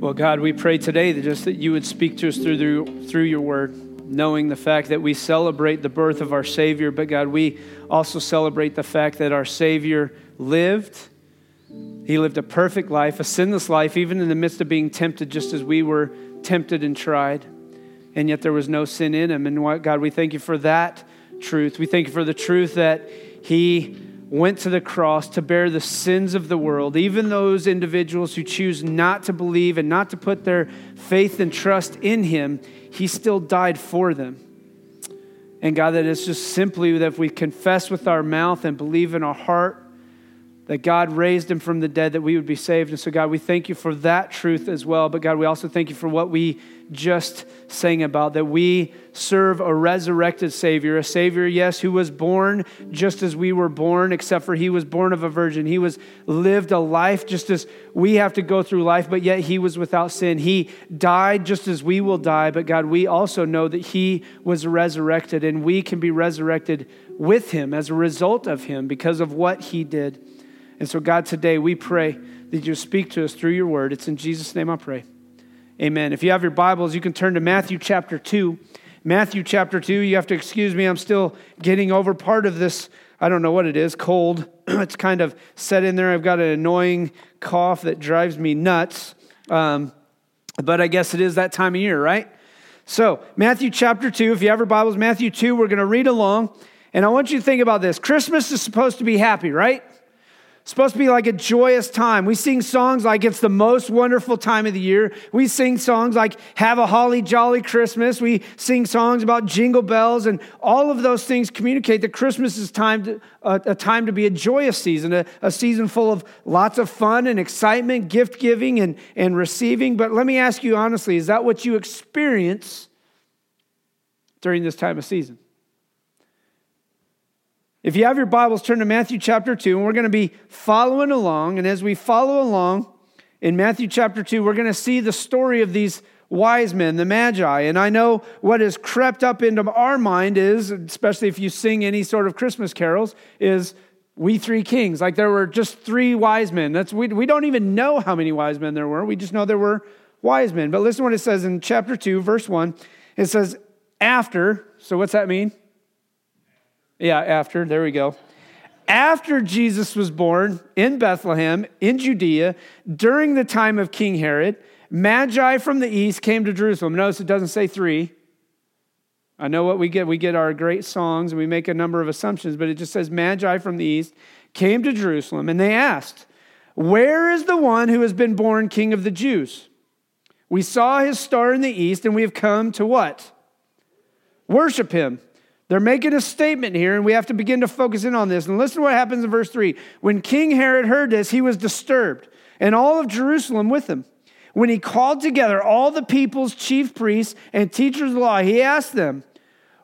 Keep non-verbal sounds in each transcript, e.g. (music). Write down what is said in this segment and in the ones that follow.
Well, God, we pray today that just that you would speak to us through, the, through your word, knowing the fact that we celebrate the birth of our Savior, but God, we also celebrate the fact that our Savior lived. He lived a perfect life, a sinless life, even in the midst of being tempted, just as we were tempted and tried. And yet there was no sin in him. And God, we thank you for that truth. We thank you for the truth that he went to the cross to bear the sins of the world, even those individuals who choose not to believe and not to put their faith and trust in him, he still died for them. And God, that it's just simply that if we confess with our mouth and believe in our heart that God raised him from the dead, that we would be saved. And so, God, we thank you for that truth as well. But, God, we also thank you for what we just sang about that we serve a resurrected Savior, a Savior, yes, who was born just as we were born, except for he was born of a virgin. He was lived a life just as we have to go through life, but yet he was without sin. He died just as we will die, but God, we also know that he was resurrected, and we can be resurrected with him as a result of him because of what he did. And so, God, today we pray that you speak to us through your word. It's in Jesus' name I pray. Amen. If you have your Bibles, you can turn to Matthew chapter 2. Matthew chapter 2, you have to excuse me, I'm still getting over part of this. I don't know what it is, cold. (clears throat) it's kind of set in there. I've got an annoying cough that drives me nuts. Um, but I guess it is that time of year, right? So, Matthew chapter 2, if you have your Bibles, Matthew 2, we're going to read along. And I want you to think about this. Christmas is supposed to be happy, right? Supposed to be like a joyous time. We sing songs like it's the most wonderful time of the year. We sing songs like Have a Holly Jolly Christmas. We sing songs about jingle bells, and all of those things communicate that Christmas is time to, a, a time to be a joyous season, a, a season full of lots of fun and excitement, gift giving and, and receiving. But let me ask you honestly is that what you experience during this time of season? If you have your Bibles, turn to Matthew chapter 2, and we're going to be following along. And as we follow along in Matthew chapter 2, we're going to see the story of these wise men, the Magi. And I know what has crept up into our mind is, especially if you sing any sort of Christmas carols, is we three kings. Like there were just three wise men. That's we, we don't even know how many wise men there were. We just know there were wise men. But listen what it says in chapter 2, verse 1. It says, after, so what's that mean? Yeah, after. There we go. After Jesus was born in Bethlehem, in Judea, during the time of King Herod, Magi from the east came to Jerusalem. Notice it doesn't say three. I know what we get. We get our great songs and we make a number of assumptions, but it just says Magi from the east came to Jerusalem and they asked, Where is the one who has been born king of the Jews? We saw his star in the east and we have come to what? Worship him. They're making a statement here, and we have to begin to focus in on this. And listen to what happens in verse 3. When King Herod heard this, he was disturbed, and all of Jerusalem with him. When he called together all the people's chief priests and teachers of the law, he asked them,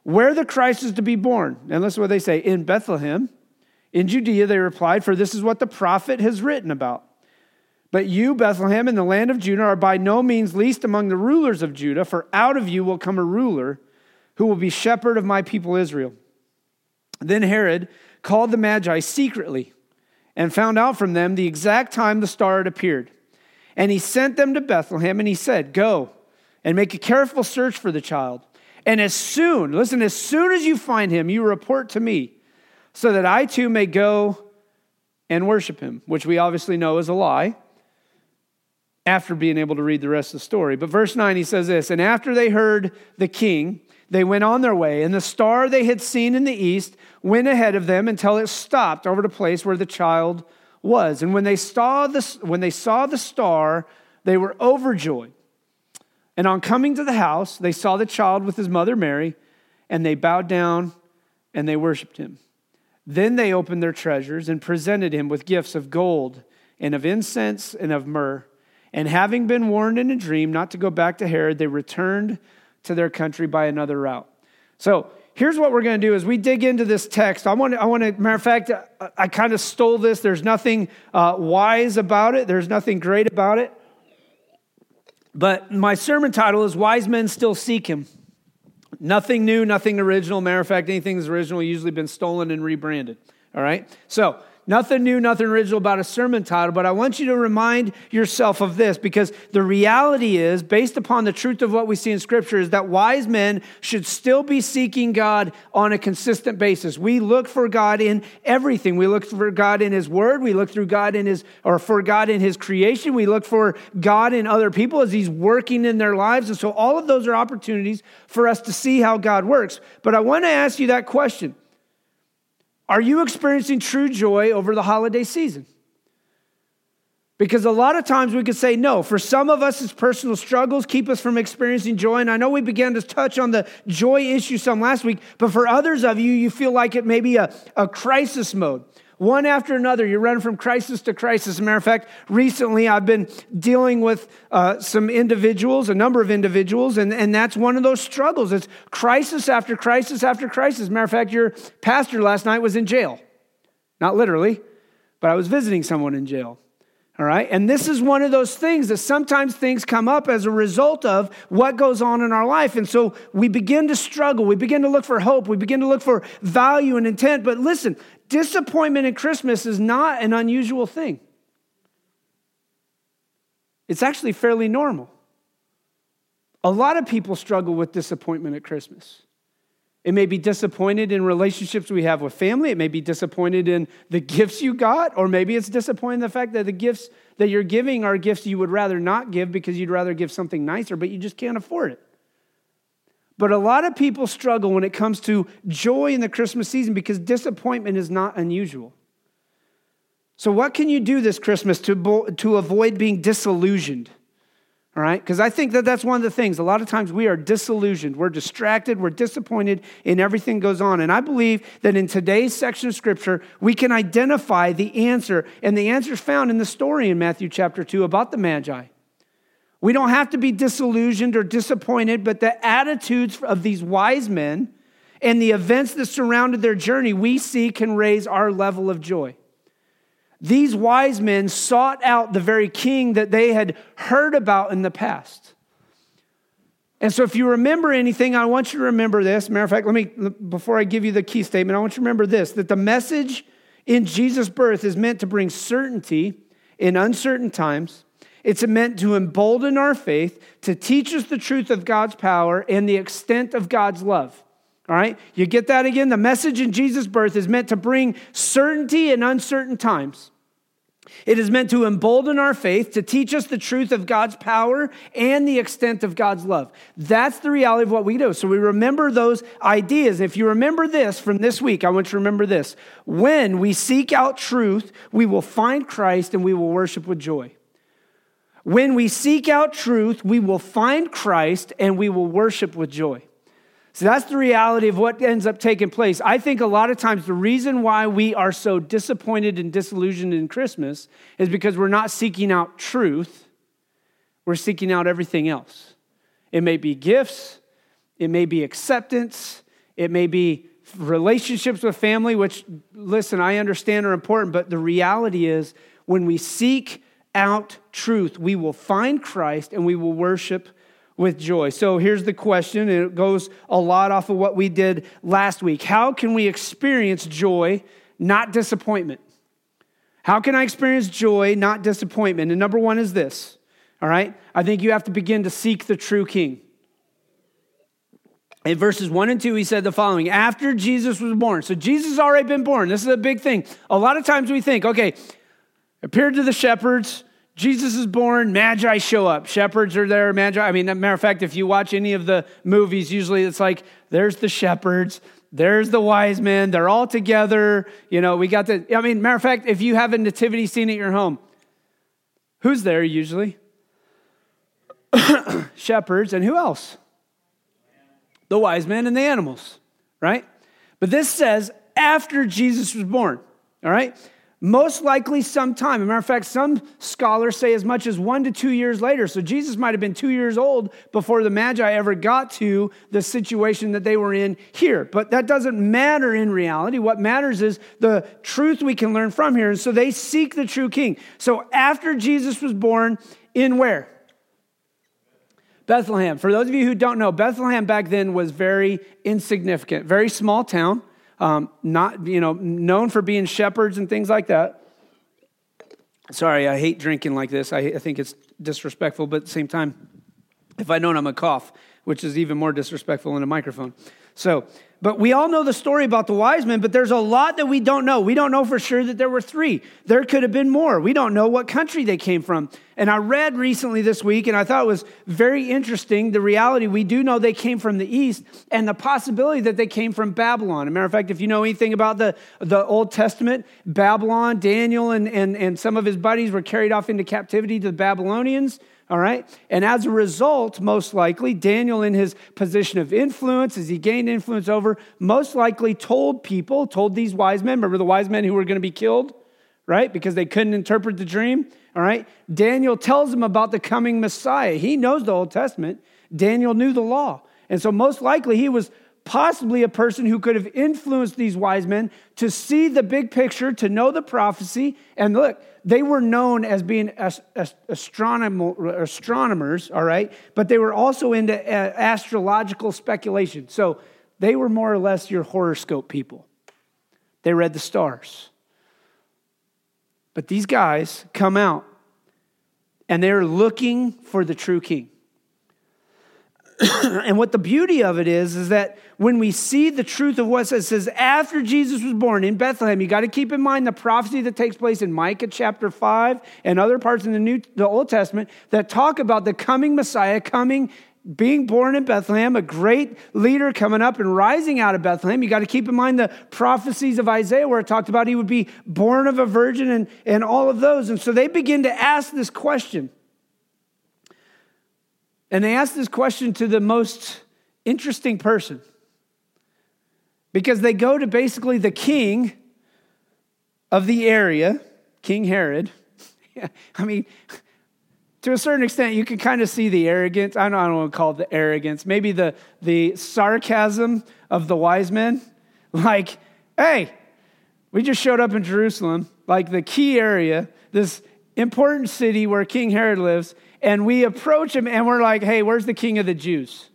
Where the Christ is to be born? And listen to what they say In Bethlehem, in Judea, they replied, For this is what the prophet has written about. But you, Bethlehem, in the land of Judah, are by no means least among the rulers of Judah, for out of you will come a ruler who will be shepherd of my people Israel. Then Herod called the Magi secretly and found out from them the exact time the star had appeared. And he sent them to Bethlehem and he said, Go and make a careful search for the child. And as soon, listen, as soon as you find him, you report to me so that I too may go and worship him, which we obviously know is a lie after being able to read the rest of the story. But verse 9, he says this And after they heard the king, they went on their way, and the star they had seen in the east went ahead of them until it stopped over the place where the child was. And when they saw the, when they saw the star, they were overjoyed. And on coming to the house, they saw the child with his mother Mary, and they bowed down and they worshiped him. Then they opened their treasures and presented him with gifts of gold and of incense and of myrrh. And having been warned in a dream not to go back to Herod, they returned to their country by another route. So here's what we're going to do as we dig into this text. I want to, I want to matter of fact, I, kind of stole this. There's nothing uh, wise about it, there's nothing great about it. But my sermon title is Wise Men Still Seek Him. Nothing new, nothing original. Matter of fact, anything that's original usually been stolen and rebranded. All right? So Nothing new, nothing original about a sermon title, but I want you to remind yourself of this because the reality is, based upon the truth of what we see in Scripture, is that wise men should still be seeking God on a consistent basis. We look for God in everything. We look for God in His Word. We look through God in His, or for God in His creation. We look for God in other people as He's working in their lives. And so all of those are opportunities for us to see how God works. But I want to ask you that question. Are you experiencing true joy over the holiday season? Because a lot of times we could say no. For some of us, it's personal struggles keep us from experiencing joy. And I know we began to touch on the joy issue some last week, but for others of you, you feel like it may be a, a crisis mode. One after another, you're running from crisis to crisis. As a matter of fact, recently I've been dealing with uh, some individuals, a number of individuals, and, and that's one of those struggles. It's crisis after crisis after crisis. As a matter of fact, your pastor last night was in jail. Not literally, but I was visiting someone in jail. All right. And this is one of those things that sometimes things come up as a result of what goes on in our life. And so we begin to struggle. We begin to look for hope. We begin to look for value and intent. But listen, disappointment at Christmas is not an unusual thing, it's actually fairly normal. A lot of people struggle with disappointment at Christmas. It may be disappointed in relationships we have with family. It may be disappointed in the gifts you got, or maybe it's disappointed in the fact that the gifts that you're giving are gifts you would rather not give because you'd rather give something nicer, but you just can't afford it. But a lot of people struggle when it comes to joy in the Christmas season because disappointment is not unusual. So, what can you do this Christmas to, to avoid being disillusioned? All right? Because I think that that's one of the things. A lot of times we are disillusioned, we're distracted, we're disappointed in everything goes on. And I believe that in today's section of scripture, we can identify the answer. And the answer is found in the story in Matthew chapter 2 about the Magi. We don't have to be disillusioned or disappointed, but the attitudes of these wise men and the events that surrounded their journey, we see can raise our level of joy. These wise men sought out the very king that they had heard about in the past. And so, if you remember anything, I want you to remember this. Matter of fact, let me, before I give you the key statement, I want you to remember this that the message in Jesus' birth is meant to bring certainty in uncertain times. It's meant to embolden our faith, to teach us the truth of God's power and the extent of God's love. All right? You get that again? The message in Jesus' birth is meant to bring certainty in uncertain times. It is meant to embolden our faith, to teach us the truth of God's power and the extent of God's love. That's the reality of what we do. So we remember those ideas. If you remember this from this week, I want you to remember this. When we seek out truth, we will find Christ and we will worship with joy. When we seek out truth, we will find Christ and we will worship with joy. So that's the reality of what ends up taking place. I think a lot of times the reason why we are so disappointed and disillusioned in Christmas is because we're not seeking out truth, we're seeking out everything else. It may be gifts, it may be acceptance, it may be relationships with family, which, listen, I understand are important, but the reality is when we seek out truth, we will find Christ and we will worship with joy. So here's the question, and it goes a lot off of what we did last week. How can we experience joy, not disappointment? How can I experience joy, not disappointment? And number one is this, all right? I think you have to begin to seek the true king. In verses 1 and 2, he said the following After Jesus was born, so Jesus has already been born. This is a big thing. A lot of times we think, okay, appeared to the shepherds, Jesus is born, magi show up. Shepherds are there, magi. I mean, matter of fact, if you watch any of the movies, usually it's like there's the shepherds, there's the wise men, they're all together. You know, we got the, I mean, matter of fact, if you have a nativity scene at your home, who's there usually? (coughs) Shepherds, and who else? The wise men and the animals, right? But this says after Jesus was born, all right? Most likely sometime. As a matter of fact, some scholars say as much as one to two years later. So Jesus might have been two years old before the Magi ever got to the situation that they were in here. But that doesn't matter in reality. What matters is the truth we can learn from here. And so they seek the true king. So after Jesus was born, in where? Bethlehem. For those of you who don't know, Bethlehem back then was very insignificant, very small town um, not, you know, known for being shepherds and things like that. Sorry, I hate drinking like this. I, I think it's disrespectful, but at the same time, if I don't, I'm a cough, which is even more disrespectful in a microphone. So, but we all know the story about the wise men, but there's a lot that we don't know. We don't know for sure that there were three. There could have been more. We don't know what country they came from. And I read recently this week, and I thought it was very interesting the reality we do know they came from the east, and the possibility that they came from Babylon. As a matter of fact, if you know anything about the, the Old Testament, Babylon, Daniel, and, and, and some of his buddies were carried off into captivity to the Babylonians. All right? And as a result, most likely, Daniel, in his position of influence, as he gained influence over, most likely told people, told these wise men, remember the wise men who were going to be killed, right? Because they couldn't interpret the dream. All right? Daniel tells them about the coming Messiah. He knows the Old Testament. Daniel knew the law. And so, most likely, he was possibly a person who could have influenced these wise men to see the big picture, to know the prophecy. And look, they were known as being astronomers, all right, but they were also into uh, astrological speculation. So they were more or less your horoscope people. They read the stars. But these guys come out and they're looking for the true king. (coughs) and what the beauty of it is, is that when we see the truth of what it says, after Jesus was born in Bethlehem, you got to keep in mind the prophecy that takes place in Micah chapter 5 and other parts in the New the Old Testament that talk about the coming Messiah coming being born in Bethlehem, a great leader coming up and rising out of Bethlehem. You got to keep in mind the prophecies of Isaiah where it talked about he would be born of a virgin and, and all of those. And so they begin to ask this question and they asked this question to the most interesting person because they go to basically the king of the area, King Herod. (laughs) I mean, to a certain extent, you can kind of see the arrogance. I don't, I don't want to call it the arrogance, maybe the, the sarcasm of the wise men. (laughs) Like, hey, we just showed up in Jerusalem, like the key area, this important city where King Herod lives, and we approach him and we're like, hey, where's the king of the Jews?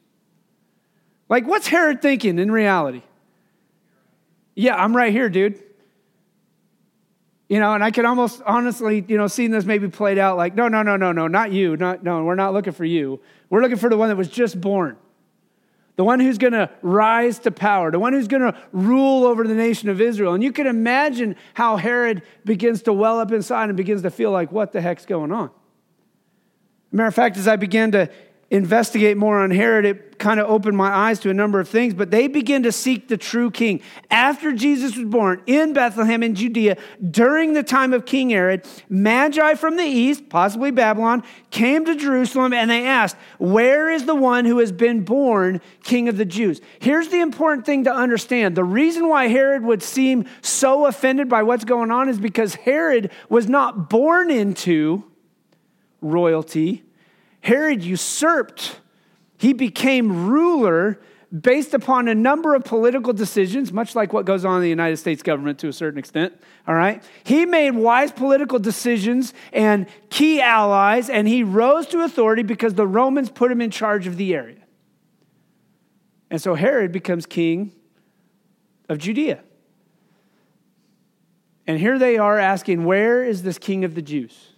Like, what's Herod thinking in reality? Yeah, I'm right here, dude. You know, and I could almost honestly, you know, seeing this maybe played out like, no, no, no, no, no, not you. Not, no, we're not looking for you. We're looking for the one that was just born. The one who's going to rise to power, the one who's going to rule over the nation of Israel. And you can imagine how Herod begins to well up inside and begins to feel like, what the heck's going on? Matter of fact, as I began to investigate more on Herod, it kind of opened my eyes to a number of things. But they begin to seek the true king. After Jesus was born in Bethlehem in Judea, during the time of King Herod, Magi from the east, possibly Babylon, came to Jerusalem and they asked, Where is the one who has been born king of the Jews? Here's the important thing to understand the reason why Herod would seem so offended by what's going on is because Herod was not born into royalty. Herod usurped, he became ruler based upon a number of political decisions, much like what goes on in the United States government to a certain extent. All right? He made wise political decisions and key allies, and he rose to authority because the Romans put him in charge of the area. And so Herod becomes king of Judea. And here they are asking, Where is this king of the Jews?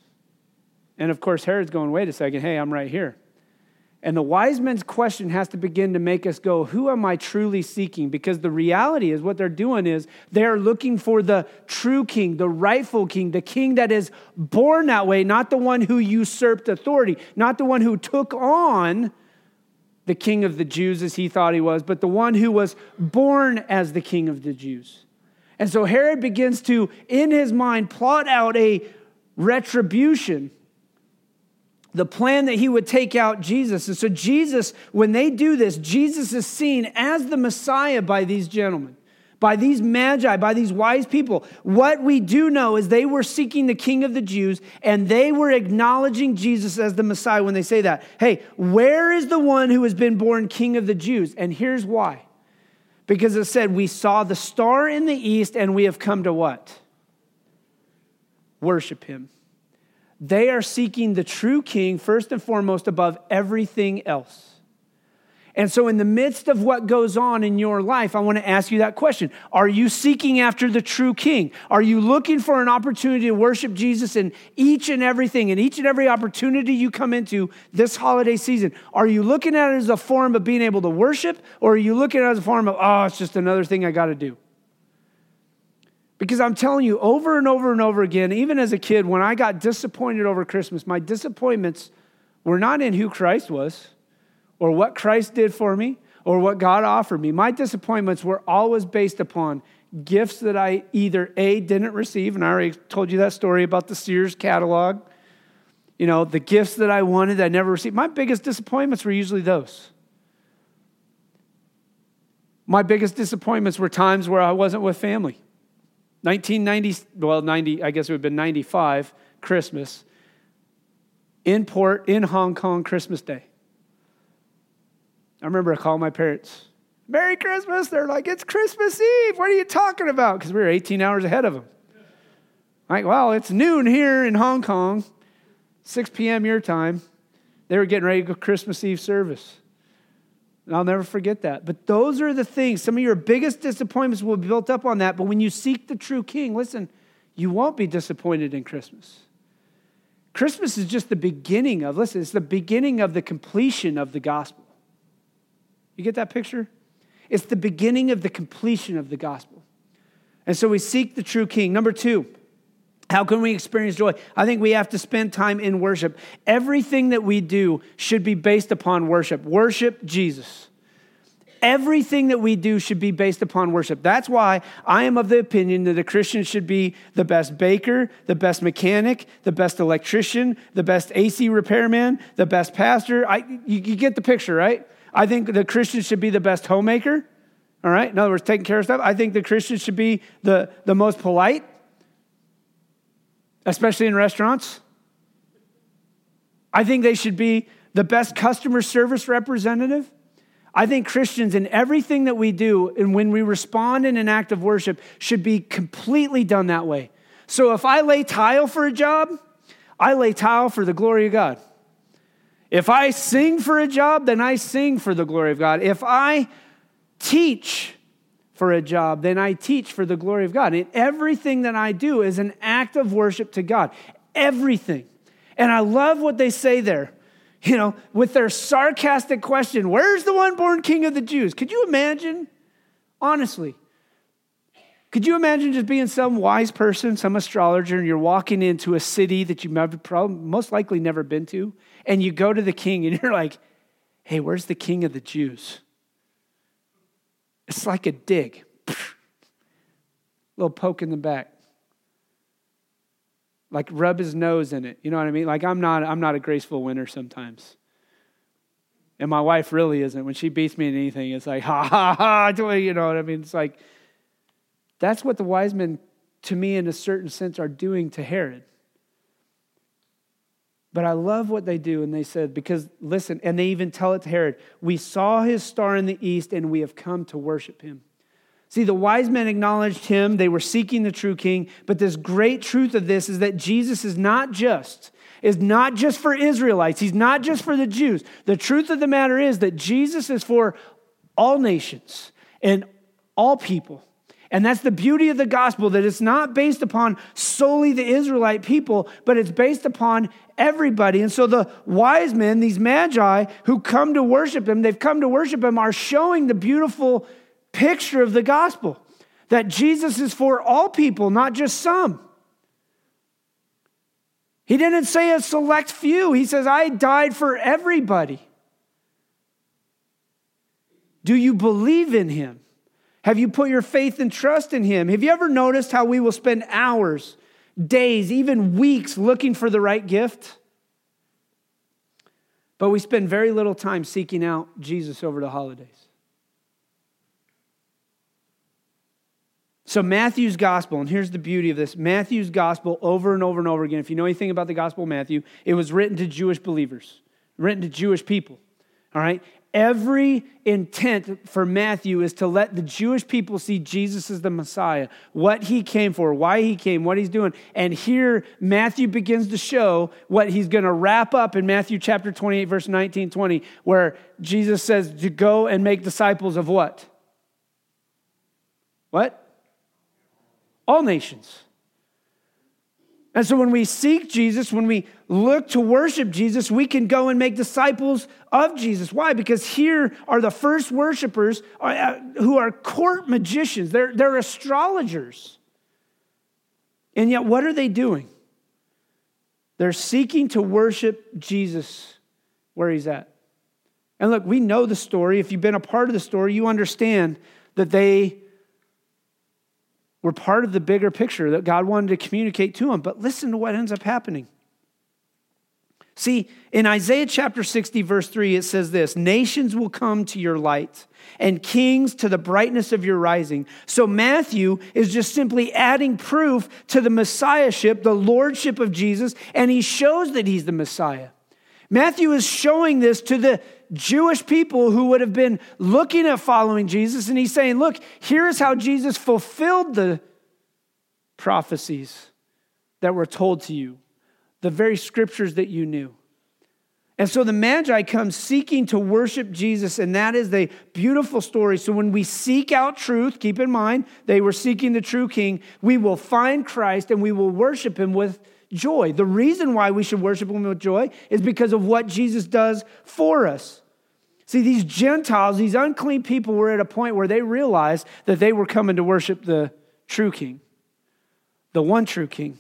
And of course, Herod's going, wait a second, hey, I'm right here. And the wise men's question has to begin to make us go, who am I truly seeking? Because the reality is, what they're doing is they're looking for the true king, the rightful king, the king that is born that way, not the one who usurped authority, not the one who took on the king of the Jews as he thought he was, but the one who was born as the king of the Jews. And so Herod begins to, in his mind, plot out a retribution the plan that he would take out Jesus. And so, Jesus, when they do this, Jesus is seen as the Messiah by these gentlemen, by these magi, by these wise people. What we do know is they were seeking the King of the Jews and they were acknowledging Jesus as the Messiah when they say that. Hey, where is the one who has been born King of the Jews? And here's why. Because it said, We saw the star in the east and we have come to what? Worship him. They are seeking the true king first and foremost above everything else. And so, in the midst of what goes on in your life, I want to ask you that question Are you seeking after the true King? Are you looking for an opportunity to worship Jesus in each and everything, in each and every opportunity you come into this holiday season? Are you looking at it as a form of being able to worship, or are you looking at it as a form of, oh, it's just another thing I got to do? Because I'm telling you, over and over and over again, even as a kid, when I got disappointed over Christmas, my disappointments were not in who Christ was or what Christ did for me or what God offered me. My disappointments were always based upon gifts that I either A, didn't receive, and I already told you that story about the Sears catalog. You know, the gifts that I wanted that I never received. My biggest disappointments were usually those. My biggest disappointments were times where I wasn't with family. 1990, well, 90, I guess it would have been 95, Christmas, in port in Hong Kong, Christmas Day. I remember I called my parents, Merry Christmas. They're like, It's Christmas Eve. What are you talking about? Because we were 18 hours ahead of them. Like, well, it's noon here in Hong Kong, 6 p.m. your time. They were getting ready to go Christmas Eve service. And I'll never forget that. But those are the things. Some of your biggest disappointments will be built up on that. But when you seek the true king, listen, you won't be disappointed in Christmas. Christmas is just the beginning of, listen, it's the beginning of the completion of the gospel. You get that picture? It's the beginning of the completion of the gospel. And so we seek the true king. Number two, how can we experience joy? I think we have to spend time in worship. Everything that we do should be based upon worship. Worship Jesus. Everything that we do should be based upon worship. That's why I am of the opinion that a Christian should be the best baker, the best mechanic, the best electrician, the best AC repairman, the best pastor. I, you, you get the picture, right? I think the Christian should be the best homemaker. All right? In other words, taking care of stuff. I think the Christian should be the, the most polite especially in restaurants. I think they should be the best customer service representative. I think Christians in everything that we do and when we respond in an act of worship should be completely done that way. So if I lay tile for a job, I lay tile for the glory of God. If I sing for a job, then I sing for the glory of God. If I teach, for a job, then I teach for the glory of God. And everything that I do is an act of worship to God. Everything. And I love what they say there. You know, with their sarcastic question, where's the one born king of the Jews? Could you imagine? Honestly, could you imagine just being some wise person, some astrologer, and you're walking into a city that you've probably, most likely never been to, and you go to the king and (laughs) you're like, hey, where's the king of the Jews? It's like a dig. Little poke in the back. Like rub his nose in it. You know what I mean? Like I'm not I'm not a graceful winner sometimes. And my wife really isn't. When she beats me in anything, it's like, (laughs) ha ha ha. You know what I mean? It's like, that's what the wise men, to me, in a certain sense, are doing to Herod. But I love what they do. And they said, because listen, and they even tell it to Herod we saw his star in the east and we have come to worship him. See, the wise men acknowledged him. They were seeking the true king. But this great truth of this is that Jesus is not just is not just for Israelites. He's not just for the Jews. The truth of the matter is that Jesus is for all nations and all people. And that's the beauty of the gospel that it's not based upon solely the Israelite people, but it's based upon everybody. And so the wise men, these magi who come to worship him, they've come to worship him, are showing the beautiful picture of the gospel that Jesus is for all people, not just some. He didn't say a select few, he says, I died for everybody. Do you believe in him? Have you put your faith and trust in Him? Have you ever noticed how we will spend hours, days, even weeks looking for the right gift? But we spend very little time seeking out Jesus over the holidays. So, Matthew's gospel, and here's the beauty of this Matthew's gospel over and over and over again. If you know anything about the gospel of Matthew, it was written to Jewish believers, written to Jewish people. All right? Every intent for Matthew is to let the Jewish people see Jesus as the Messiah, what he came for, why he came, what he's doing. And here Matthew begins to show what he's going to wrap up in Matthew chapter 28, verse 19, 20, where Jesus says to go and make disciples of what? What? All nations. And so when we seek Jesus, when we look to worship Jesus, we can go and make disciples of Jesus. Why? Because here are the first worshipers uh, uh, who are court magicians, they're, they're astrologers. And yet, what are they doing? They're seeking to worship Jesus where he's at. And look, we know the story. If you've been a part of the story, you understand that they were part of the bigger picture that God wanted to communicate to them. But listen to what ends up happening. See, in Isaiah chapter 60, verse 3, it says this Nations will come to your light, and kings to the brightness of your rising. So Matthew is just simply adding proof to the messiahship, the lordship of Jesus, and he shows that he's the Messiah. Matthew is showing this to the Jewish people who would have been looking at following Jesus, and he's saying, Look, here's how Jesus fulfilled the prophecies that were told to you, the very scriptures that you knew. And so the Magi come seeking to worship Jesus, and that is the beautiful story. So when we seek out truth, keep in mind, they were seeking the true King, we will find Christ and we will worship him with joy. The reason why we should worship him with joy is because of what Jesus does for us. See, these Gentiles, these unclean people, were at a point where they realized that they were coming to worship the true King, the one true King.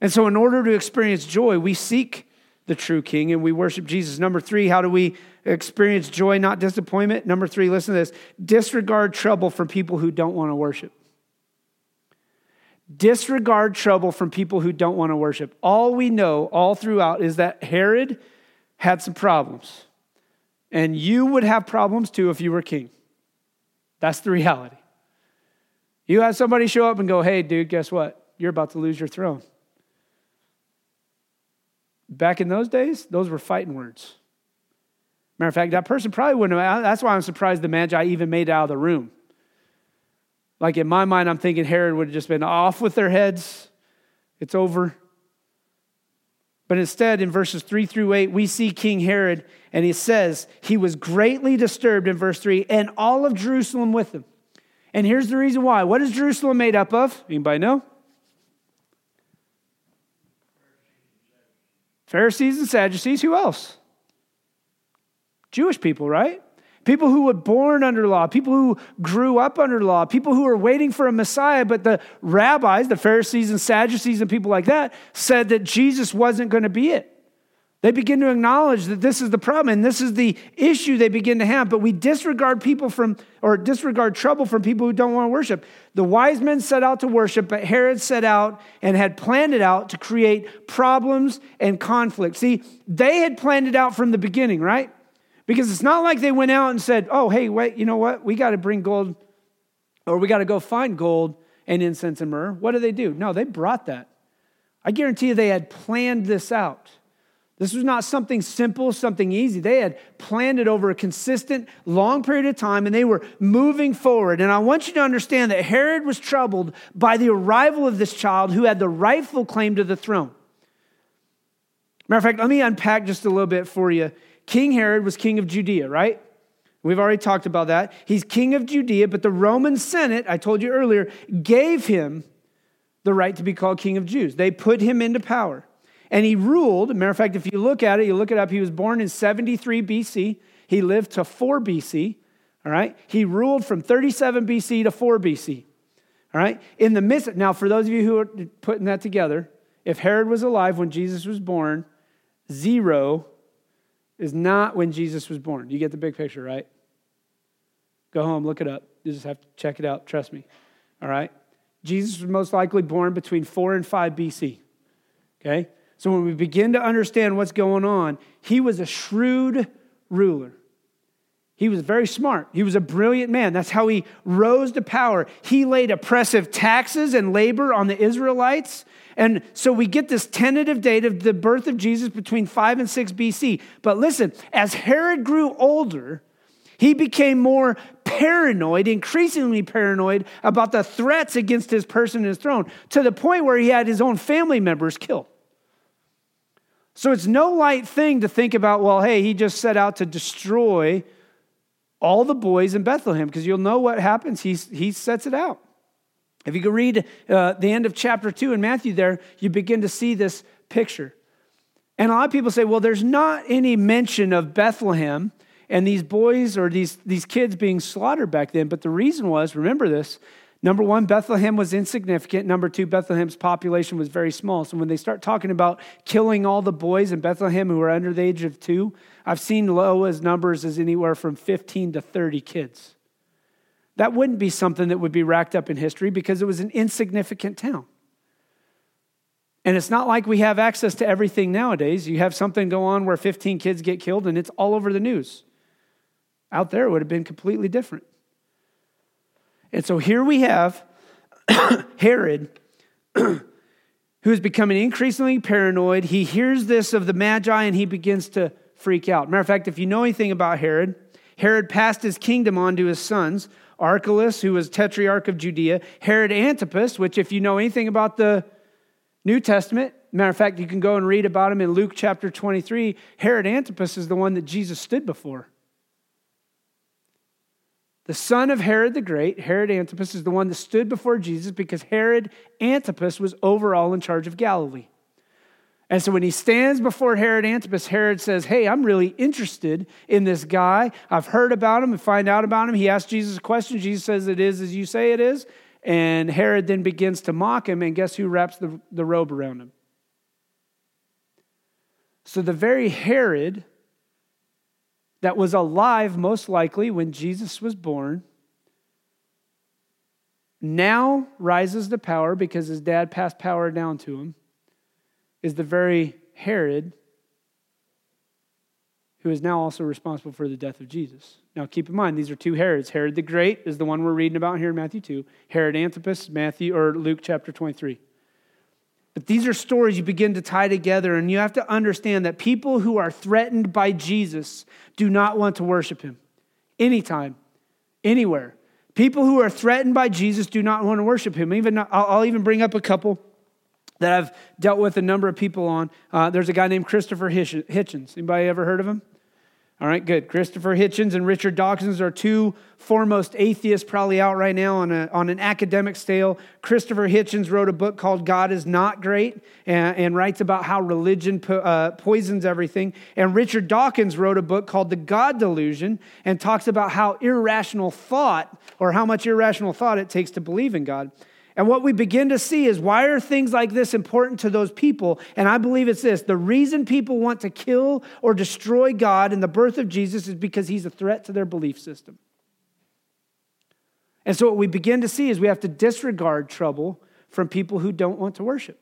And so, in order to experience joy, we seek the true King and we worship Jesus. Number three, how do we experience joy, not disappointment? Number three, listen to this disregard trouble from people who don't want to worship. Disregard trouble from people who don't want to worship. All we know all throughout is that Herod had some problems. And you would have problems too if you were king. That's the reality. You have somebody show up and go, hey, dude, guess what? You're about to lose your throne. Back in those days, those were fighting words. Matter of fact, that person probably wouldn't have. That's why I'm surprised the Magi even made out of the room. Like in my mind, I'm thinking Herod would have just been off with their heads. It's over. But instead, in verses 3 through 8, we see King Herod, and he says he was greatly disturbed in verse 3, and all of Jerusalem with him. And here's the reason why. What is Jerusalem made up of? Anybody know? Pharisees and Sadducees. Who else? Jewish people, right? people who were born under law, people who grew up under law, people who were waiting for a Messiah, but the rabbis, the Pharisees and Sadducees and people like that, said that Jesus wasn't going to be it. They begin to acknowledge that this is the problem and this is the issue they begin to have, but we disregard people from, or disregard trouble from people who don't want to worship. The wise men set out to worship, but Herod set out and had planned it out to create problems and conflict. See, they had planned it out from the beginning, right? Because it's not like they went out and said, oh, hey, wait, you know what? We got to bring gold or we got to go find gold and incense and myrrh. What do they do? No, they brought that. I guarantee you they had planned this out. This was not something simple, something easy. They had planned it over a consistent, long period of time, and they were moving forward. And I want you to understand that Herod was troubled by the arrival of this child who had the rightful claim to the throne. Matter of fact, let me unpack just a little bit for you King Herod was king of Judea, right? We've already talked about that. He's king of Judea, but the Roman Senate, I told you earlier, gave him the right to be called king of Jews. They put him into power. And he ruled, matter of fact, if you look at it, you look it up, he was born in 73 BC. He lived to 4 BC. All right. He ruled from 37 BC to 4 BC. All right. In the midst, now for those of you who are putting that together, if Herod was alive when Jesus was born, zero is not when Jesus was born. You get the big picture, right? Go home, look it up. You just have to check it out. Trust me. All right? Jesus was most likely born between 4 and 5 BC. Okay? So when we begin to understand what's going on, he was a shrewd ruler. He was very smart. He was a brilliant man. That's how he rose to power. He laid oppressive taxes and labor on the Israelites and so we get this tentative date of the birth of Jesus between 5 and 6 BC. But listen, as Herod grew older, He became more paranoid, increasingly paranoid about the threats against his person and his throne, to the point where he had his own family members killed. So it's no light thing to think about, well, hey, he just set out to destroy all the boys in Bethlehem, because you'll know what happens. He, he sets it out. If you go read uh, the end of chapter 2 in Matthew, there, you begin to see this picture. And a lot of people say, well, there's not any mention of Bethlehem and these boys or these, these kids being slaughtered back then. But the reason was, remember this, number one, Bethlehem was insignificant. Number two, Bethlehem's population was very small. So when they start talking about killing all the boys in Bethlehem who were under the age of two, I've seen low as numbers as anywhere from 15 to 30 kids. That wouldn't be something that would be racked up in history because it was an insignificant town. And it's not like we have access to everything nowadays. You have something go on where 15 kids get killed and it's all over the news. Out there, it would have been completely different. And so here we have (coughs) Herod, (coughs) who is becoming increasingly paranoid. He hears this of the Magi and he begins to freak out. Matter of fact, if you know anything about Herod, Herod passed his kingdom on to his sons Archelaus, who was tetrarch of Judea, Herod Antipas, which, if you know anything about the New Testament, matter of fact, you can go and read about him in Luke chapter 23. Herod Antipas is the one that Jesus stood before. The son of Herod the Great, Herod Antipas, is the one that stood before Jesus because Herod Antipas was overall in charge of Galilee. And so when he stands before Herod Antipas, Herod says, Hey, I'm really interested in this guy. I've heard about him and find out about him. He asks Jesus a question. Jesus says, It is as you say it is. And Herod then begins to mock him. And guess who wraps the, the robe around him? So the very Herod that was alive, most likely, when Jesus was born, now rises to power because his dad passed power down to him, is the very Herod who is now also responsible for the death of Jesus. Now, keep in mind, these are two Herods. Herod the Great is the one we're reading about here in Matthew 2. Herod Antipas, Matthew or Luke chapter 23. But these are stories you begin to tie together, and you have to understand that people who are threatened by Jesus do not want to worship him anytime, anywhere. People who are threatened by Jesus do not want to worship him. Even I'll, even bring up a couple that I've dealt with a number of people on. Uh, there's a guy named Christopher Hitchens. Anybody ever heard of him? All right, good. Christopher Hitchens and Richard Dawkins are two foremost atheists probably out right now on, a, on an academic scale. Christopher Hitchens wrote a book called God is Not Great and, and writes about how religion po- uh, poisons everything. And Richard Dawkins wrote a book called The God Delusion and talks about how irrational thought or how much irrational thought it takes to believe in God. And what we begin to see is why are things like this important to those people? And I believe it's this the reason people want to kill or destroy God in the birth of Jesus is because he's a threat to their belief system. And so what we begin to see is we have to disregard trouble from people who don't want to worship.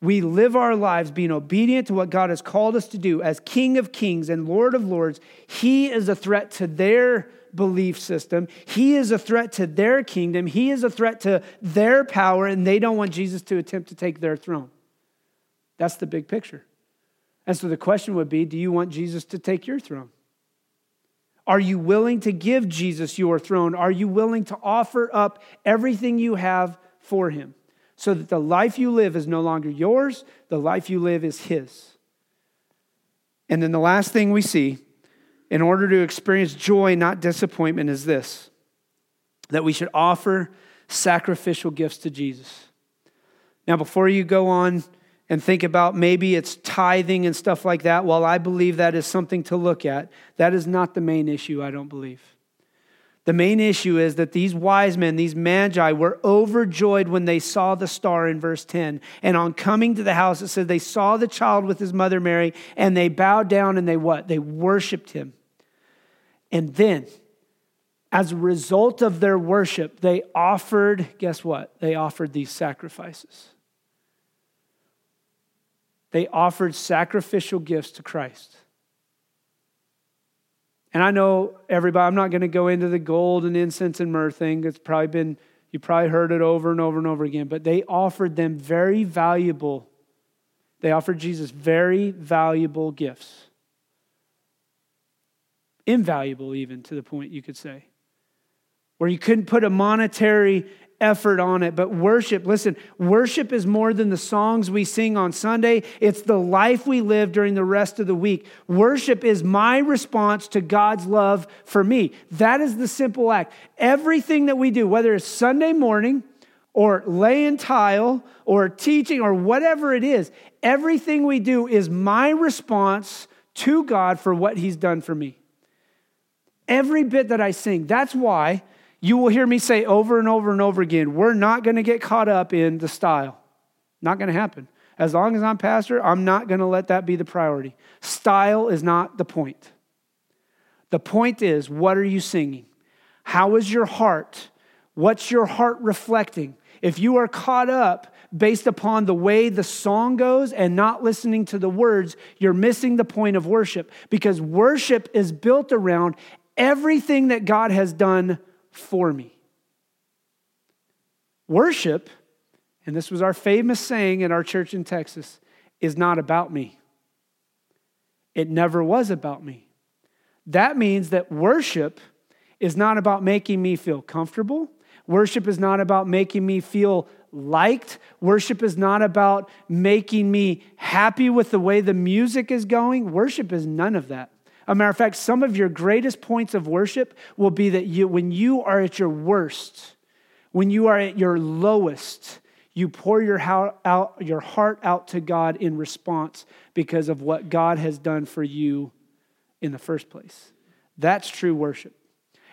We live our lives being obedient to what God has called us to do as King of Kings and Lord of Lords. He is a threat to their belief system. He is a threat to their kingdom. He is a threat to their power, and they don't want Jesus to attempt to take their throne. That's the big picture. And so the question would be do you want Jesus to take your throne? Are you willing to give Jesus your throne? Are you willing to offer up everything you have for him so that the life you live is no longer yours, the life you live is his? And then the last thing we see in order to experience joy, not disappointment, is this that we should offer sacrificial gifts to Jesus. Now, before you go on and think about maybe it's tithing and stuff like that, while I believe that is something to look at, that is not the main issue, I don't believe. The main issue is that these wise men, these magi, were overjoyed when they saw the star in verse 10. And on coming to the house, it said they saw the child with his mother Mary, and they bowed down and they what? They worshiped him. And then, as a result of their worship, they offered, guess what? They offered these sacrifices. They offered sacrificial gifts to Christ. And I know everybody, I'm not going to go into the gold and incense and myrrh thing. It's probably been, you probably heard it over and over and over again. But they offered them very valuable, they offered Jesus very valuable gifts invaluable, even to the point you could say, where you couldn't put a monetary effort on it. But worship, listen, worship is more than the songs we sing on Sunday, it's the life we live during the rest of the week. Worship is my response to God's love for me. That is the simple act. Everything that we do, whether it's Sunday morning, or laying tile or teaching or whatever it is, everything we do is my response to God for what He's done for me. Every bit that I sing. That's why you will hear me say over and over and over again, we're not going to get caught up in the style. Not going to happen. As long as I'm pastor, I'm not going to let that be the priority. Style is not the point. The point is, what are you singing? How is your heart? What's your heart reflecting? If you are caught up based upon the way the song goes and not listening to the words, you're missing the point of worship because worship is built around everything that God has done for me. Worship, and this was our famous saying in our church in Texas, is not about me. It never was about me. That means that worship is not about making me feel comfortable. Worship is not about making me feel liked. Worship is not about making me happy with the way the music is going. Worship is none of that. A matter of fact, some of your greatest points of worship will be that you, when you are at your worst, when you are at your lowest, you pour your, out, your heart out to God in response because of what God has done for you in the first place. That's true worship.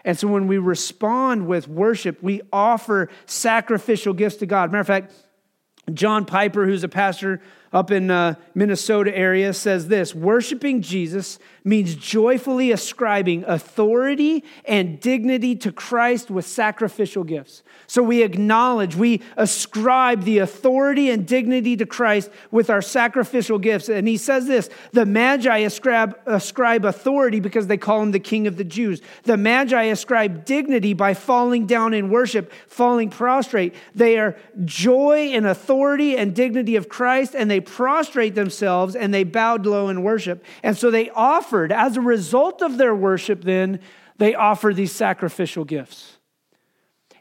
And so when we respond with worship, we offer sacrificial gifts to God. Matter of fact, John Piper, who's a pastor up in uh, Minnesota area says this worshiping Jesus means joyfully ascribing authority and dignity to Christ with sacrificial gifts. So we acknowledge, we ascribe the authority and dignity to Christ with our sacrificial gifts. And he says this the Magi ascribe, ascribe authority because they call him the King of the Jews. The Magi ascribe dignity by falling down in worship, falling prostrate. They are joy and authority and dignity of Christ, and they prostrate themselves and they bowed low in worship. And so they offered, as a result of their worship, then, they offer these sacrificial gifts.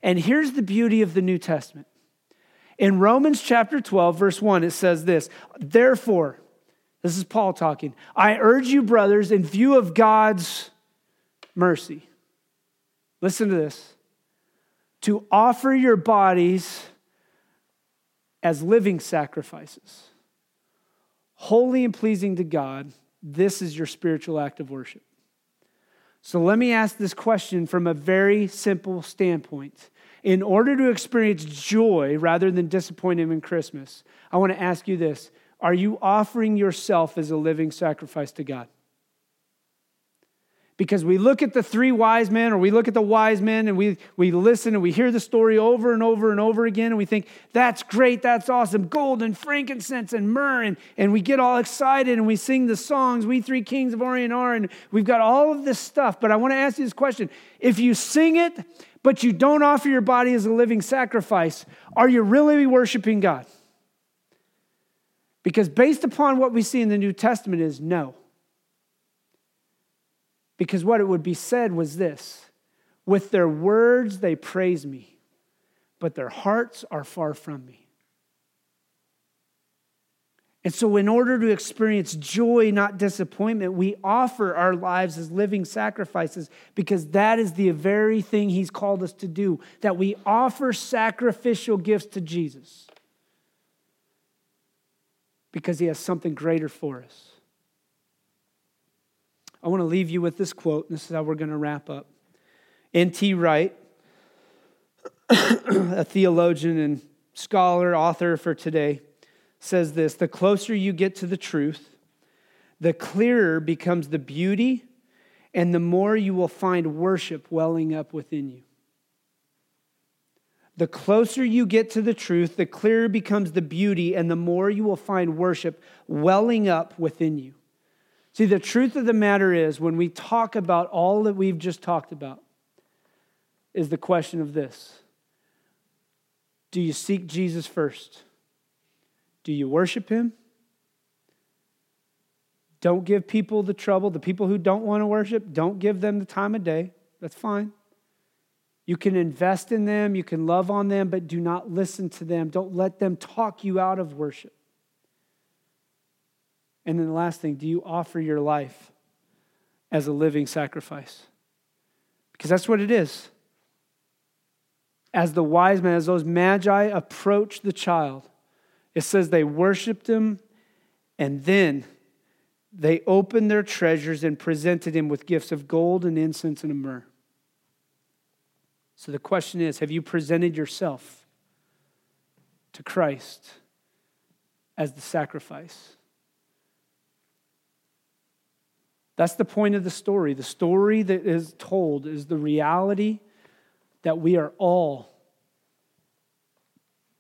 And here's the beauty of the New Testament. In Romans chapter 12, verse 1, it says this Therefore, this is Paul talking, I urge you, brothers, in view of God's mercy, listen to this, to offer your bodies as living sacrifices holy and pleasing to God, this is your spiritual act of worship. So let me ask this question from a very simple standpoint. In order to experience joy rather than disappointment in Christmas, I want to ask you this Are you offering yourself as a living sacrifice to God? Because we look at the three wise men or we look at the wise men and we, we listen and we hear the story over and over and over again and we think, that's great, that's awesome, gold and frankincense and myrrh. And, and we get all excited and we sing the songs, We Three Kings of Orient are, and we've got all of this stuff. But I want to ask you this question if you sing it, but you don't offer your body as a living sacrifice, are you really worshiping God? Because based upon what we see in the New Testament is no. Because what it would be said was this with their words they praise me, but their hearts are far from me. And so, in order to experience joy, not disappointment, we offer our lives as living sacrifices because that is the very thing He's called us to do that we offer sacrificial gifts to Jesus because He has something greater for us. I want to leave you with this quote. And this is how we're going to wrap up. N.T. Wright, a theologian and scholar, author for today, says this The closer you get to the truth, the clearer becomes the beauty, and the more you will find worship welling up within you. The closer you get to the truth, the clearer becomes the beauty, and the more you will find worship welling up within you. See, the truth of the matter is, when we talk about all that we've just talked about, is the question of this Do you seek Jesus first? Do you worship him? Don't give people the trouble. The people who don't want to worship, don't give them the time of day. That's fine. You can invest in them, you can love on them, but do not listen to them. Don't let them talk you out of worship. And then the last thing, do you offer your life as a living sacrifice? Because that's what it is. As the wise men, as those magi approached the child, it says they worshiped him and then they opened their treasures and presented him with gifts of gold and incense and myrrh. So the question is have you presented yourself to Christ as the sacrifice? That's the point of the story. The story that is told is the reality that we are all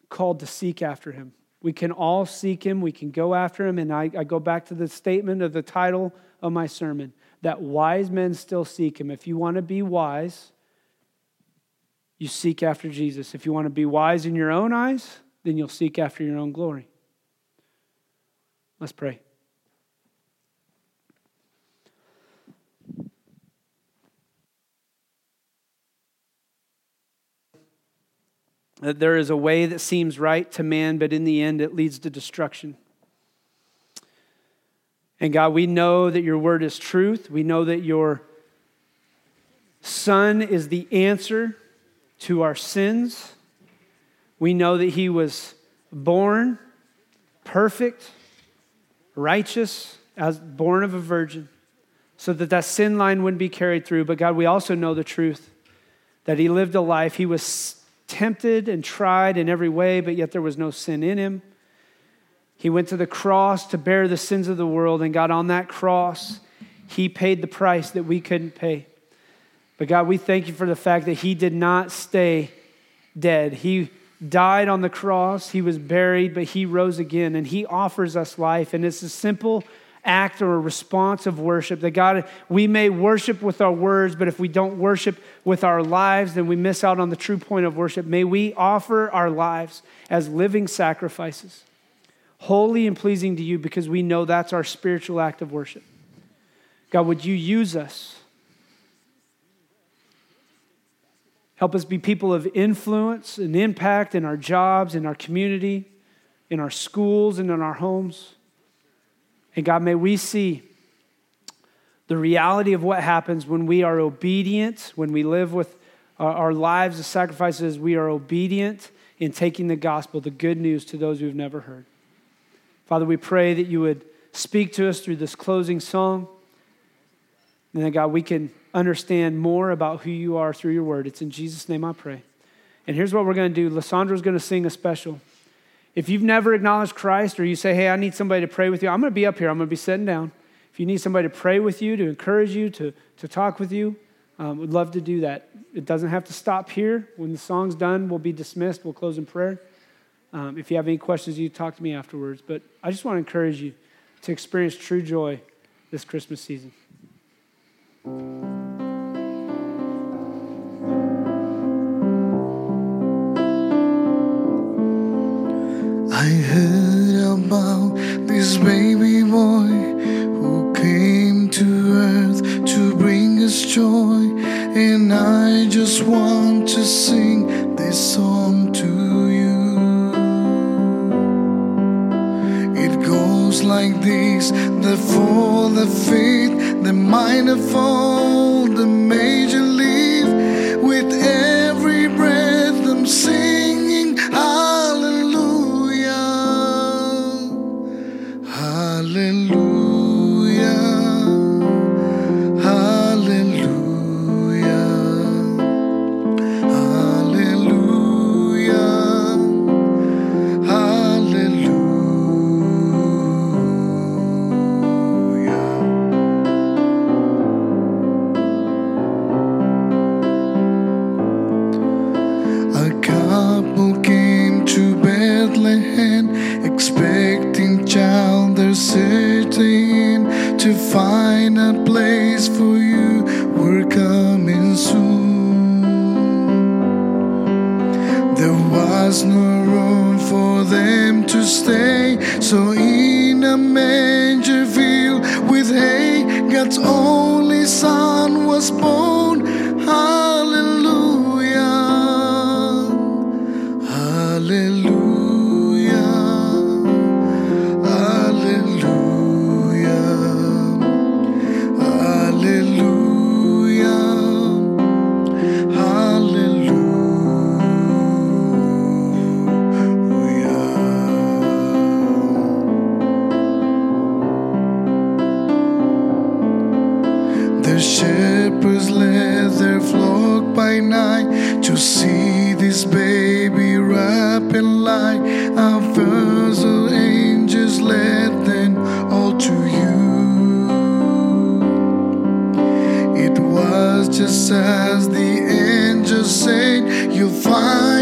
called to seek after him. We can all seek him, we can go after him. And I, I, go back to the statement of the title of my sermon that wise men still seek him. If you want to be wise, you seek after Jesus. If you want to be wise in your own eyes, then you'll seek after your own glory. Let's pray. That there is a way that seems right to man, but in the end it leads to destruction. And God, we know that your word is truth. We know that your Son is the answer to our sins. We know that he was born perfect, righteous, as born of a virgin, so that that sin line wouldn't be carried through. But God, we also know the truth that he lived a life. He was tempted and tried in every way, but yet there was no sin in him. He went to the cross to bear the sins of the world, and God, on that cross, he paid the price that we couldn't pay. But God, we thank you for the fact that he did not stay dead. He died on the cross, he was buried, but he rose again, and he offers us life. And it's a simple act or a response of worship. That God, we may worship with our words, but if we don't worship with our lives, then we miss out on the true point of worship. May we offer our lives as living sacrifices, holy and pleasing to you, because we know that's our spiritual act of worship. God, would you use us? Help us be people of influence and impact in our jobs, in our community, in our schools, and in our homes. And God, may we see the reality of what happens when we are obedient, when we live with uh, our lives as sacrifices, we are obedient in taking the gospel, the good news to those who've never heard. Father, we pray that you would speak to us through this closing song. And that, God, we can understand more about who you are through your word. It's in Jesus' name I pray. And here's what we're going to do Lisandro's going to sing a special. If you've never acknowledged Christ or you say, hey, I need somebody to pray with you, I'm going to be up here. I'm going to be sitting down. If you need somebody to pray with you, to encourage you, to, to talk with you, um, would love to do that. It doesn't have to stop here. When the song's done, we'll be dismissed. We'll close in prayer. Um, if you have any questions, you talk to me afterwards. But I just want to encourage you to experience true joy this Christmas season. I heard about this baby boy who came to earth to bring us joy, and I just want to sing this song to you. It goes like this the for the faith, the minor fall, the major leave with every just as the angels said, You'll find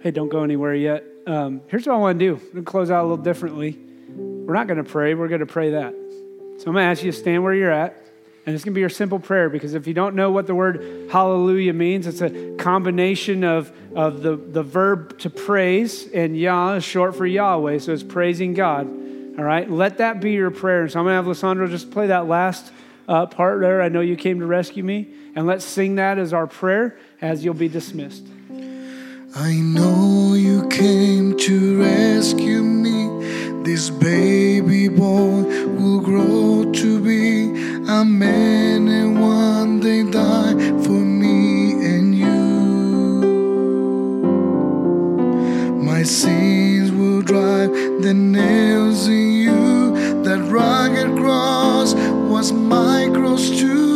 Hey, don't go anywhere yet. Um, here's what I want to do. I'm going to close out a little differently. We're not going to pray, we're going to pray that. So I'm going to ask you to stand where you're at. And it's going to be your simple prayer because if you don't know what the word hallelujah means, it's a combination of, of the, the verb to praise, and Yah is short for Yahweh, so it's praising God. All right? Let that be your prayer. So I'm going to have Lisandro just play that last uh, part there. I know you came to rescue me. And let's sing that as our prayer as you'll be dismissed. I know you came to rescue me. This baby boy will grow to be a man and one day die for me and you. My sins will drive the nails in you. That rugged cross was my cross too.